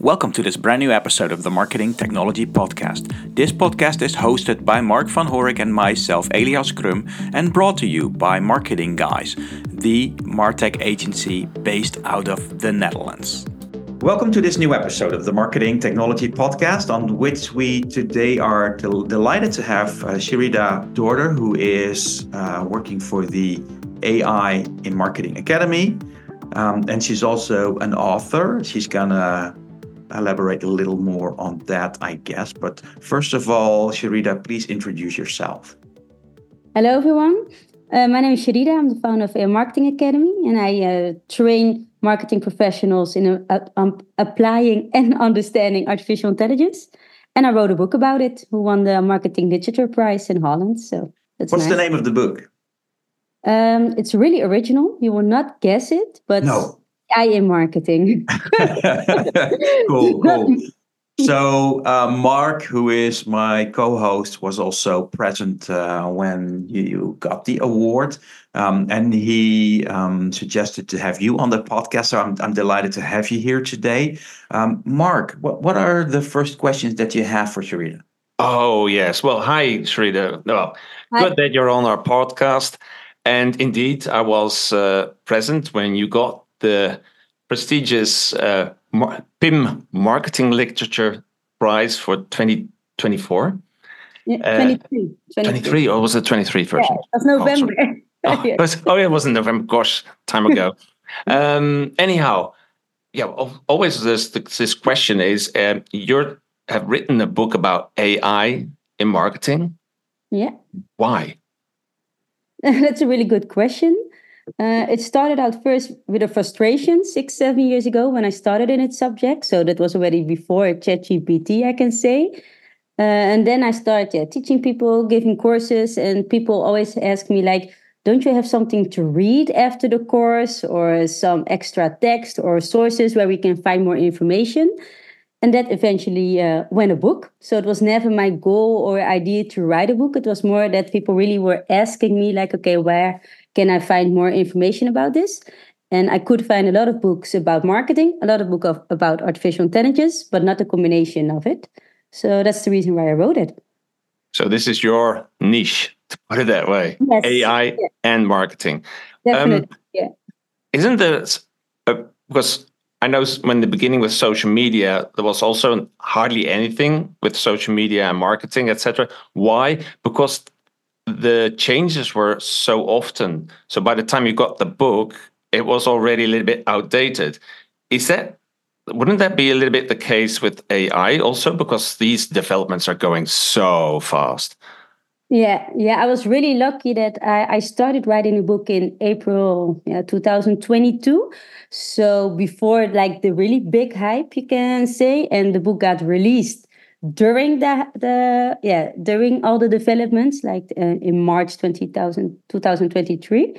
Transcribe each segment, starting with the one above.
Welcome to this brand new episode of the Marketing Technology Podcast. This podcast is hosted by Mark van Horik and myself, Elias Crum, and brought to you by Marketing Guys, the Martech agency based out of the Netherlands. Welcome to this new episode of the Marketing Technology Podcast, on which we today are del- delighted to have uh, Charida Dorder, who is uh, working for the AI in Marketing Academy. Um, and she's also an author. She's gonna elaborate a little more on that, I guess. But first of all, Charida, please introduce yourself. Hello, everyone. Uh, my name is Charida. I'm the founder of a Marketing Academy, and I uh, train marketing professionals in uh, um, applying and understanding artificial intelligence. And I wrote a book about it, who won the Marketing Literature Prize in Holland. So that's what's nice. the name of the book? Um, it's really original. You will not guess it, but no. I in marketing. cool, cool. So uh, Mark, who is my co-host, was also present uh, when you got the award, um, and he um, suggested to have you on the podcast. So I'm, I'm delighted to have you here today. Um, Mark, what what are the first questions that you have for Charida? Oh yes, well, hi Charida. Well, hi. good that you're on our podcast. And indeed, I was uh, present when you got the prestigious uh, PIM Marketing Literature Prize for 2024. Yeah, 23, 23. 23. or was it 23 version? Yeah, that's November. Oh, oh, oh, yeah, it was in November. Gosh, time ago. um, anyhow, yeah, always this this question is um, you have written a book about AI in marketing. Yeah. Why? That's a really good question. Uh, it started out first with a frustration six, seven years ago when I started in its subject. So that was already before ChatGPT, I can say. Uh, and then I started yeah, teaching people, giving courses, and people always ask me like, "Don't you have something to read after the course, or some extra text or sources where we can find more information?" And that eventually uh, went a book. So it was never my goal or idea to write a book. It was more that people really were asking me like, "Okay, where?" Can I find more information about this? And I could find a lot of books about marketing, a lot of books about artificial intelligence, but not a combination of it. So that's the reason why I wrote it. So this is your niche, to put it that way. Yes. AI yeah. and marketing. Definitely. Um, yeah. Isn't this uh, because I know when the beginning with social media, there was also hardly anything with social media and marketing, etc. Why? Because the changes were so often. So by the time you got the book, it was already a little bit outdated. Is that wouldn't that be a little bit the case with AI also because these developments are going so fast? Yeah, yeah. I was really lucky that I, I started writing a book in April yeah, 2022. So before like the really big hype, you can say, and the book got released during the the yeah during all the developments like uh, in march 2000, 2023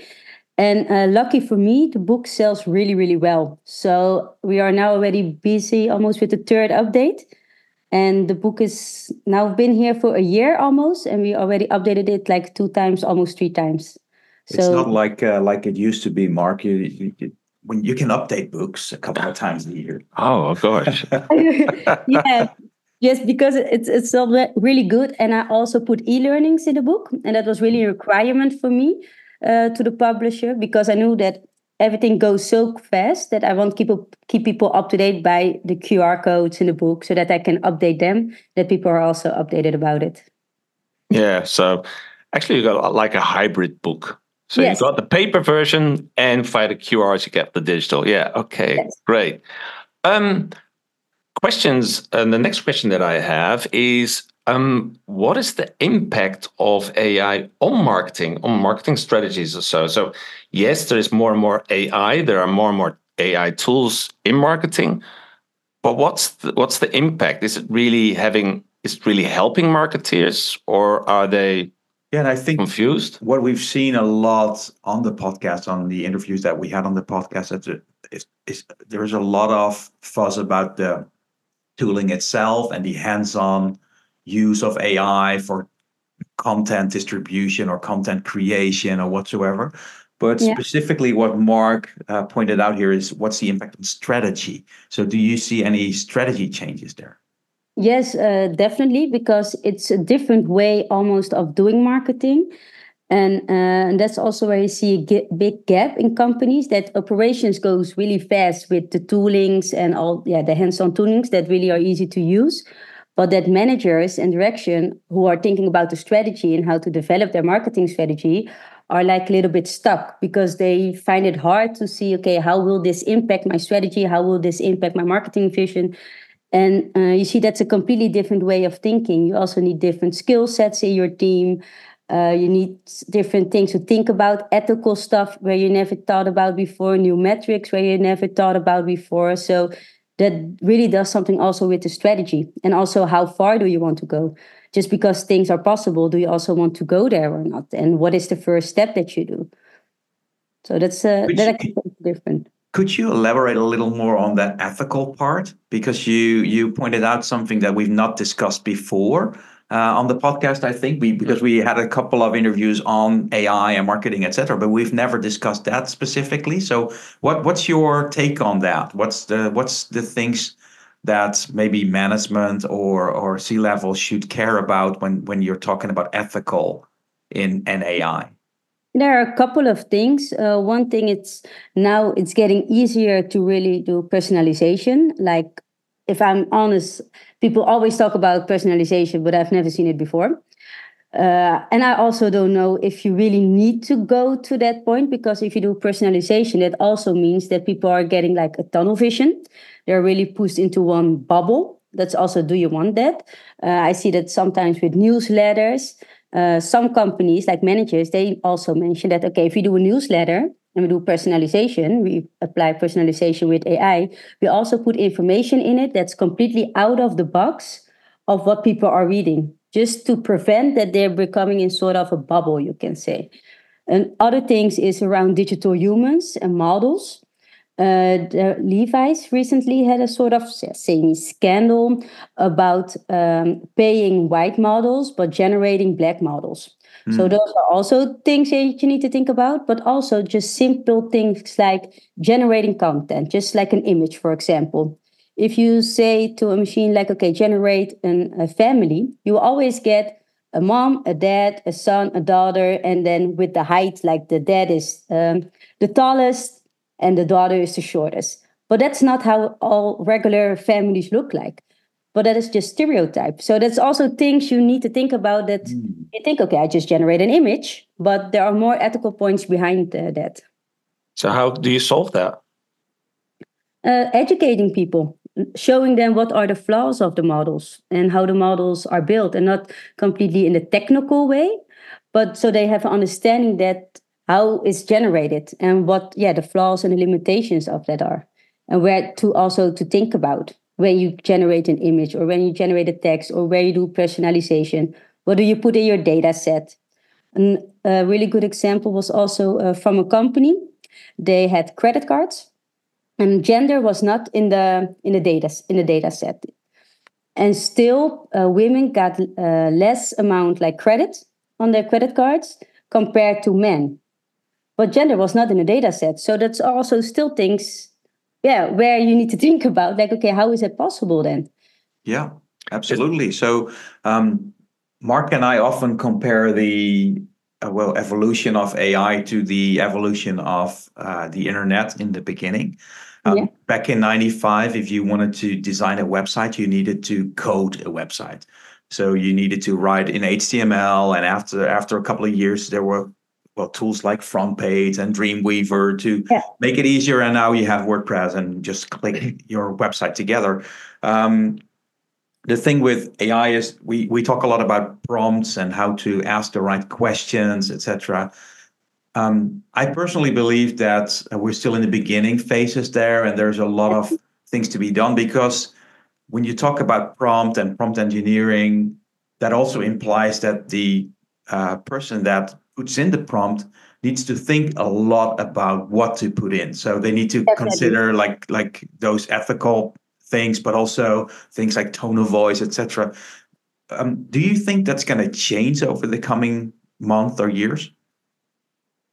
and uh, lucky for me the book sells really really well. So we are now already busy almost with the third update. And the book is now been here for a year almost and we already updated it like two times almost three times. So it's not like uh, like it used to be mark. You, you, when you can update books a couple of times a year. Oh gosh yeah Yes, because it's it's still really good, and I also put e-learnings in the book, and that was really a requirement for me uh, to the publisher because I knew that everything goes so fast that I want to keep keep people up to date by the QR codes in the book, so that I can update them, that people are also updated about it. Yeah, so actually, you got like a hybrid book. So yes. you got the paper version, and via the QRs you get the digital. Yeah, okay, yes. great. Um, questions. And the next question that I have is um, what is the impact of AI on marketing, on marketing strategies or so? So, yes, there is more and more AI. There are more and more AI tools in marketing. But what's the, what's the impact? Is it really having? Is it really helping marketeers, or are they? Yeah, and I think confused. What we've seen a lot on the podcast, on the interviews that we had on the podcast, is, is, is there's a lot of fuzz about the tooling itself and the hands-on use of AI for content distribution or content creation or whatsoever. But yeah. specifically, what Mark uh, pointed out here is what's the impact on strategy? So, do you see any strategy changes there? Yes, uh, definitely, because it's a different way almost of doing marketing. And, uh, and that's also where you see a big gap in companies that operations goes really fast with the toolings and all yeah the hands-on toolings that really are easy to use. But that managers and direction who are thinking about the strategy and how to develop their marketing strategy are like a little bit stuck because they find it hard to see okay how will this impact my strategy? How will this impact my marketing vision? And uh, you see that's a completely different way of thinking. You also need different skill sets in your team uh, you need different things to think about. Ethical stuff where you never thought about before. New metrics where you never thought about before. So that really does something also with the strategy. And also how far do you want to go? Just because things are possible do you also want to go there or not? And what is the first step that you do? So that's uh, that different. Could you elaborate a little more on that ethical part? Because you you pointed out something that we've not discussed before uh, on the podcast, I think we because we had a couple of interviews on AI and marketing, etc. But we've never discussed that specifically. So, what what's your take on that? What's the what's the things that maybe management or or C level should care about when when you're talking about ethical in an AI? There are a couple of things. Uh, one thing, it's now it's getting easier to really do personalization. Like, if I'm honest, people always talk about personalization, but I've never seen it before. Uh, and I also don't know if you really need to go to that point because if you do personalization, that also means that people are getting like a tunnel vision. They're really pushed into one bubble. That's also, do you want that? Uh, I see that sometimes with newsletters. Uh, some companies, like managers, they also mention that okay, if you do a newsletter, and we do personalization, we apply personalization with AI, we also put information in it that's completely out of the box of what people are reading, just to prevent that they're becoming in sort of a bubble, you can say. And other things is around digital humans and models. Uh, the Levi's recently had a sort of semi scandal about um, paying white models but generating black models. Mm. So those are also things that you need to think about, but also just simple things like generating content, just like an image, for example. If you say to a machine like, okay, generate an, a family, you always get a mom, a dad, a son, a daughter, and then with the height, like the dad is um, the tallest and the daughter is the shortest. But that's not how all regular families look like but that is just stereotype. So that's also things you need to think about that mm. you think okay i just generate an image but there are more ethical points behind uh, that. So how do you solve that? Uh, educating people showing them what are the flaws of the models and how the models are built and not completely in the technical way but so they have an understanding that how it's generated and what yeah the flaws and the limitations of that are and where to also to think about when you generate an image or when you generate a text or where you do personalization what do you put in your data set? And a really good example was also uh, from a company. They had credit cards and gender was not in the in the data in the data set. And still uh, women got uh, less amount like credit on their credit cards compared to men. But gender was not in the data set. So that's also still things yeah where you need to think about like okay how is it possible then? Yeah absolutely. So um, mark and i often compare the uh, well evolution of ai to the evolution of uh, the internet in the beginning. Um, yeah. back in 95 if you wanted to design a website you needed to code a website. So you needed to write in html and after after a couple of years there were well tools like FrontPage and Dreamweaver to yeah. make it easier. And now you have WordPress and just click your website together. Um, the thing with AI is we we talk a lot about prompts and how to ask the right questions, etc. Um, I personally believe that we're still in the beginning phases there, and there's a lot of things to be done because when you talk about prompt and prompt engineering, that also implies that the uh, person that puts in the prompt needs to think a lot about what to put in. So they need to Definitely. consider like like those ethical things, but also things like tone of voice, etc. Um, do you think that's going to change over the coming month or years?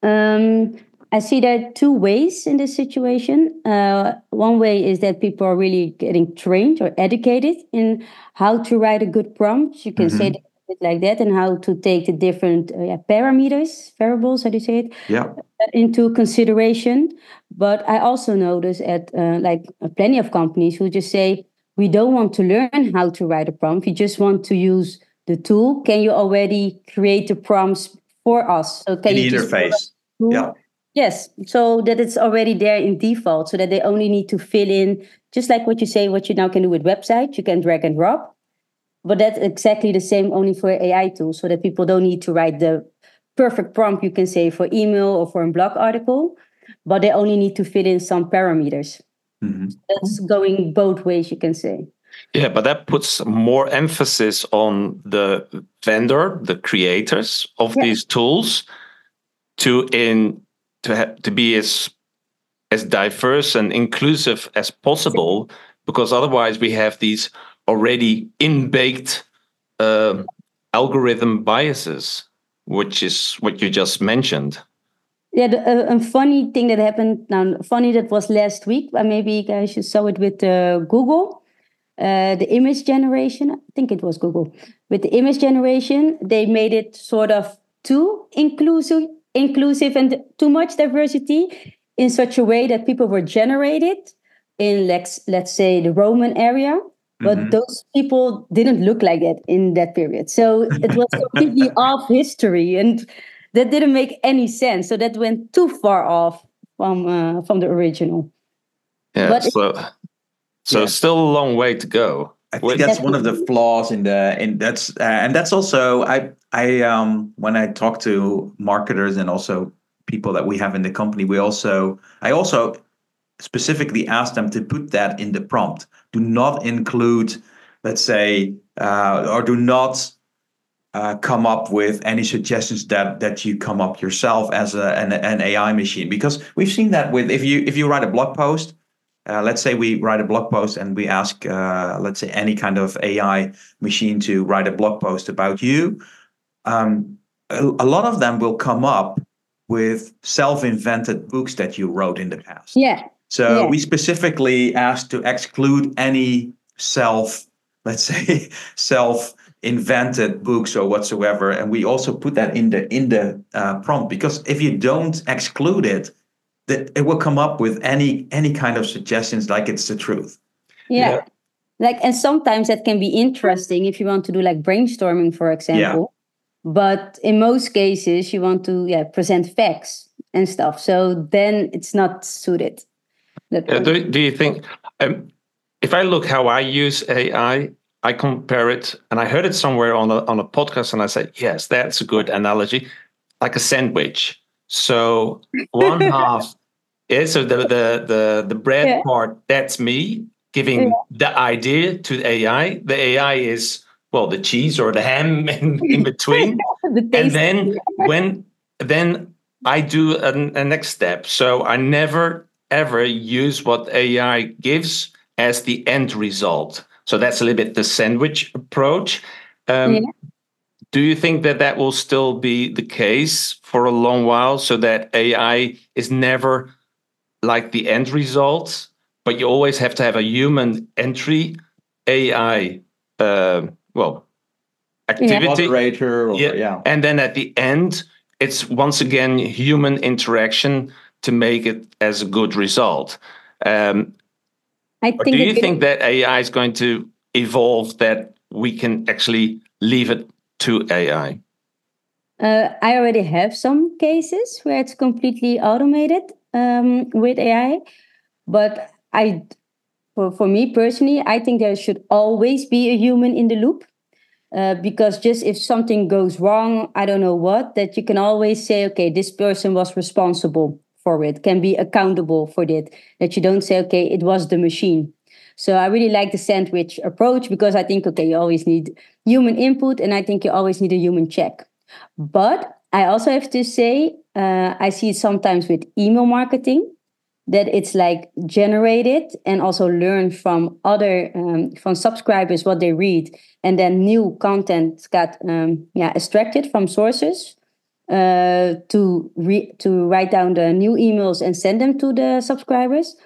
Um, I see there are two ways in this situation. Uh, one way is that people are really getting trained or educated in how to write a good prompt. You can mm-hmm. say it like that, and how to take the different uh, yeah, parameters, variables, how do you say it? Yeah. Into consideration. But I also notice at uh, like plenty of companies who just say we don't want to learn how to write a prompt. We just want to use the tool. Can you already create the prompts for us? So can the you interface? Yeah Yes, so that it's already there in default, so that they only need to fill in, just like what you say, what you now can do with websites, you can drag and drop. But that's exactly the same only for AI tools, so that people don't need to write the perfect prompt, you can say, for email or for a blog article, but they only need to fit in some parameters. Mm-hmm. That's going both ways, you can say. Yeah, but that puts more emphasis on the vendor, the creators of yeah. these tools, to in to have to be as as diverse and inclusive as possible because otherwise we have these already in-baked uh, algorithm biases which is what you just mentioned. Yeah the, uh, a funny thing that happened now funny that was last week but maybe you guys saw it with uh, google. Uh, the image generation i think it was google. With the image generation they made it sort of too inclusive inclusive and too much diversity in such a way that people were generated in let's let's say the Roman area, but mm-hmm. those people didn't look like that in that period. So it was completely off history, and that didn't make any sense. So that went too far off from uh, from the original. Yeah. But so so yeah. still a long way to go. I think that's one of the flaws in the in that's uh, and that's also I I um when I talk to marketers and also people that we have in the company we also I also specifically ask them to put that in the prompt do not include let's say uh, or do not uh, come up with any suggestions that that you come up yourself as a, an, an AI machine because we've seen that with if you if you write a blog post uh, let's say we write a blog post and we ask, uh, let's say, any kind of AI machine to write a blog post about you. Um, a, a, lot of them will come up with self-invented books that you wrote in the past. Yeah. So yeah. we specifically asked to exclude any self, let's say, self-invented books or whatsoever, and we also put that in the in the uh, prompt because if you don't exclude it, that it will come up with any any kind of suggestions like it's the truth yeah. yeah. like and sometimes that can be interesting if you want to do like brainstorming for example yeah. but in most cases you want to yeah present facts and stuff so then it's not suited yeah, do, do you think um, if i look how i use ai i compare it and i heard it somewhere on a, on a podcast and i said yes that's a good analogy like a sandwich so one half yeah, so the the the the bread yeah. part that's me giving yeah. the idea to the AI. The AI is well the cheese or the ham in, in between, the and then when then I do a, a next step. So I never ever use what AI gives as the end result. So that's a little bit the sandwich approach. Um, yeah. Do you think that that will still be the case for a long while so that AI is never like the end results, but you always have to have a human entry AI, uh, well, activity. Yeah. Moderator, or, yeah. yeah. And then at the end, it's once again human interaction to make it as a good result. Um, I think do you think that AI is going to evolve that we can actually leave it to AI? Uh, I already have some cases where it's completely automated um, with AI. But I, for, for me personally, I think there should always be a human in the loop. Uh, because just if something goes wrong, I don't know what, that you can always say, okay, this person was responsible for it, can be accountable for it. That you don't say, okay, it was the machine. So I really like the sandwich approach because I think, okay, you always need human input and I think you always need a human check. But I also have to say, uh, I see it sometimes with email marketing that it's like generated and also learned from other um, from subscribers what they read, and then new content got um, yeah extracted from sources. Uh, to re- to write down the new emails and send them to the subscribers.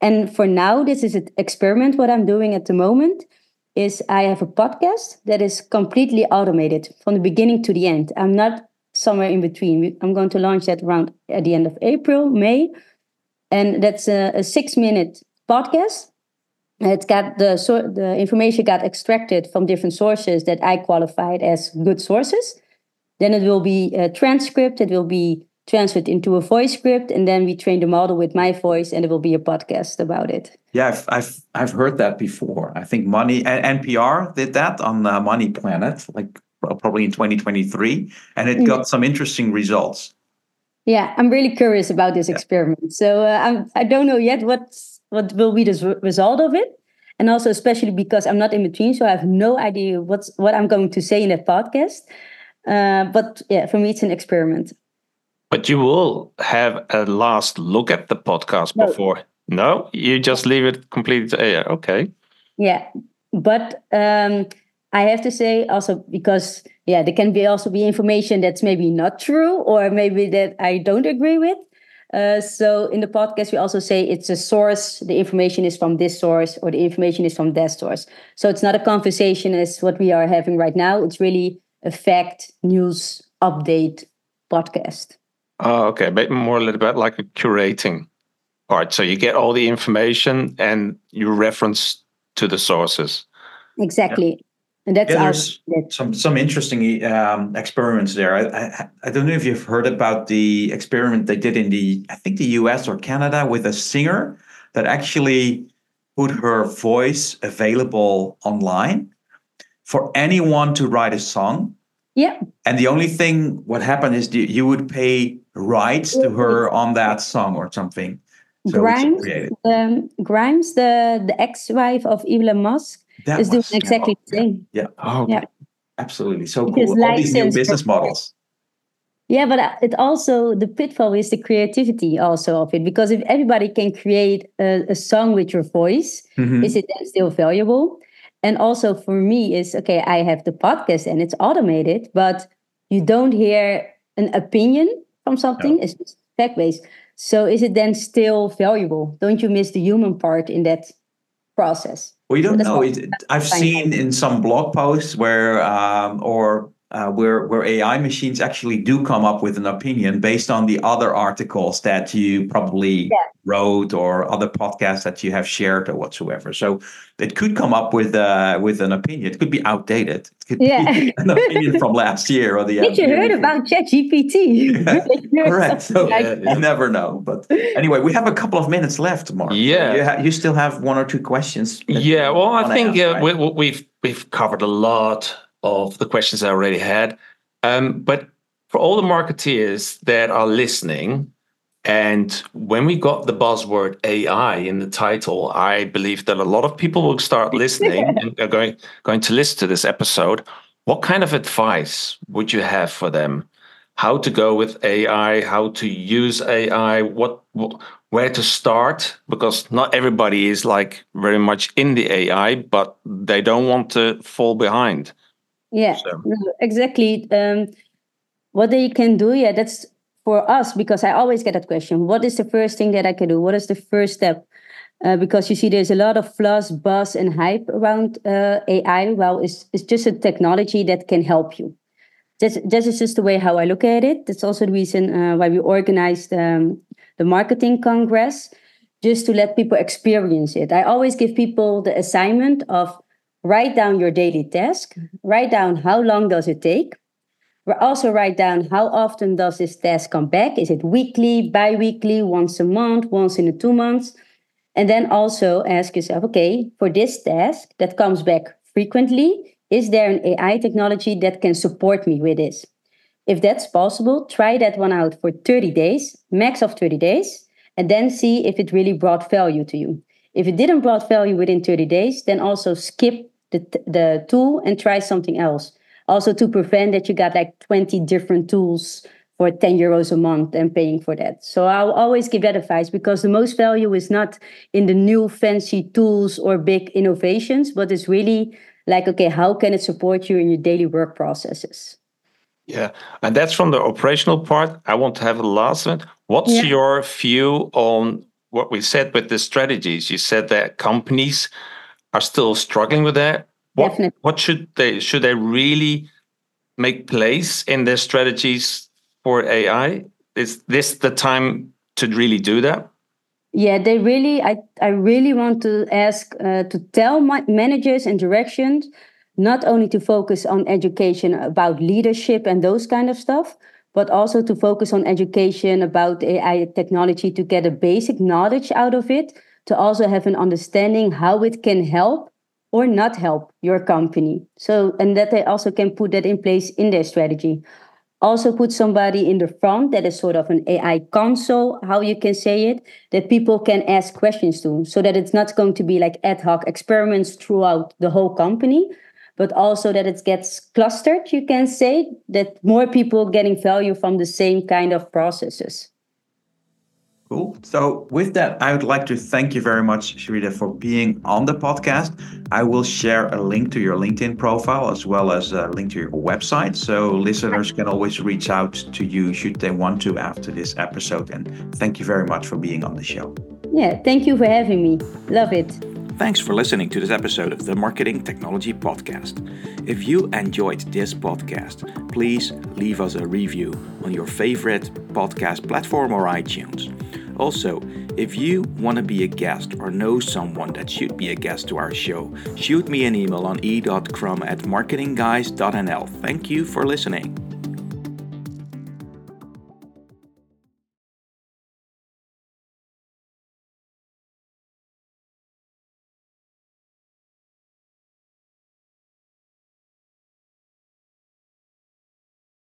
And for now, this is an experiment. What I'm doing at the moment is I have a podcast that is completely automated from the beginning to the end. I'm not somewhere in between. I'm going to launch that around at the end of April, May, and that's a, a six minute podcast. It's got the so the information got extracted from different sources that I qualified as good sources. Then it will be a transcript. It will be transferred into a voice script, and then we train the model with my voice, and it will be a podcast about it. Yeah, I've I've, I've heard that before. I think Money and NPR did that on uh, Money Planet, like probably in 2023, and it got some interesting results. Yeah, I'm really curious about this experiment. So uh, I'm, I don't know yet what's what will be the result of it, and also especially because I'm not in between, so I have no idea what's what I'm going to say in that podcast. Uh, but yeah, for me, it's an experiment. But you will have a last look at the podcast no. before. No, you just leave it completely to AI. Okay. Yeah, but um, I have to say also because yeah, there can be also be information that's maybe not true or maybe that I don't agree with. Uh, so in the podcast, we also say it's a source. The information is from this source, or the information is from that source. So it's not a conversation as what we are having right now. It's really a fact news update podcast. Oh, okay, but more a little bit like a curating part. So you get all the information and you reference to the sources. Exactly. And that's yeah, there's some some interesting um, experiments there. I, I, I don't know if you've heard about the experiment they did in the I think the U.S. or Canada with a singer that actually put her voice available online for anyone to write a song. Yeah. And the only thing what happened is you would pay rights to her on that song or something. So Grimes, um, Grimes, the the ex-wife of Elon Musk, that is doing exactly the same. Yeah. Oh, yeah. Absolutely. So cool. All these new business models. Yeah, but uh, it also the pitfall is the creativity also of it because if everybody can create a, a song with your voice, mm-hmm. is it then still valuable? And also for me is okay, I have the podcast and it's automated, but you don't hear an opinion from something. No. It's fact based. So is it then still valuable? Don't you miss the human part in that process? We don't know. It, I've seen in some blog posts where, um, or uh, where where AI machines actually do come up with an opinion based on the other articles that you probably yeah. wrote or other podcasts that you have shared or whatsoever. So it could come up with uh, with an opinion. It could be outdated. It could yeah. be an opinion from last year or the. Did you heard about ChatGPT? Yeah. Correct. So like you never know. But anyway, we have a couple of minutes left, Mark. Yeah. You, ha- you still have one or two questions. Yeah. Well, I think ask, uh, right? we, we've we've covered a lot of the questions I already had. Um, but for all the marketeers that are listening, and when we got the buzzword AI in the title, I believe that a lot of people will start listening and are going going to listen to this episode. What kind of advice would you have for them? How to go with AI? How to use AI? What, where to start? Because not everybody is like very much in the AI, but they don't want to fall behind. Yeah, so. exactly. Um, what they can do, yeah, that's for us because I always get that question. What is the first thing that I can do? What is the first step? Uh, because you see, there's a lot of fluff, buzz, and hype around uh, AI. Well, it's it's just a technology that can help you. This, this is just the way how I look at it. That's also the reason uh, why we organized um, the marketing congress, just to let people experience it. I always give people the assignment of write down your daily task, write down how long does it take. Also write down how often does this task come back? Is it weekly, bi-weekly, once a month, once in a two months? And then also ask yourself, okay, for this task that comes back frequently, is there an AI technology that can support me with this? If that's possible, try that one out for 30 days, max of 30 days, and then see if it really brought value to you. If it didn't brought value within 30 days, then also skip the, the tool and try something else. Also to prevent that you got like 20 different tools for 10 euros a month and paying for that. So I'll always give that advice because the most value is not in the new fancy tools or big innovations, but it's really like, okay, how can it support you in your daily work processes? Yeah, and that's from the operational part. I want to have a last one. What's yeah. your view on what we said with the strategies? You said that companies are still struggling with that. What, Definitely. what should they should they really make place in their strategies for AI? Is this the time to really do that? Yeah, they really. I I really want to ask uh, to tell my managers and directions not only to focus on education about leadership and those kind of stuff, but also to focus on education about AI technology to get a basic knowledge out of it, to also have an understanding how it can help or not help your company. So, and that they also can put that in place in their strategy. Also, put somebody in the front that is sort of an AI console, how you can say it, that people can ask questions to, so that it's not going to be like ad hoc experiments throughout the whole company, but also that it gets clustered, you can say, that more people getting value from the same kind of processes. Cool. So, with that, I would like to thank you very much, Charida, for being on the podcast. I will share a link to your LinkedIn profile as well as a link to your website. So, listeners can always reach out to you should they want to after this episode. And thank you very much for being on the show. Yeah, thank you for having me. Love it. Thanks for listening to this episode of the Marketing Technology Podcast. If you enjoyed this podcast, please leave us a review on your favorite podcast platform or iTunes. Also, if you want to be a guest or know someone that should be a guest to our show, shoot me an email on e.crum at marketingguys.nl. Thank you for listening.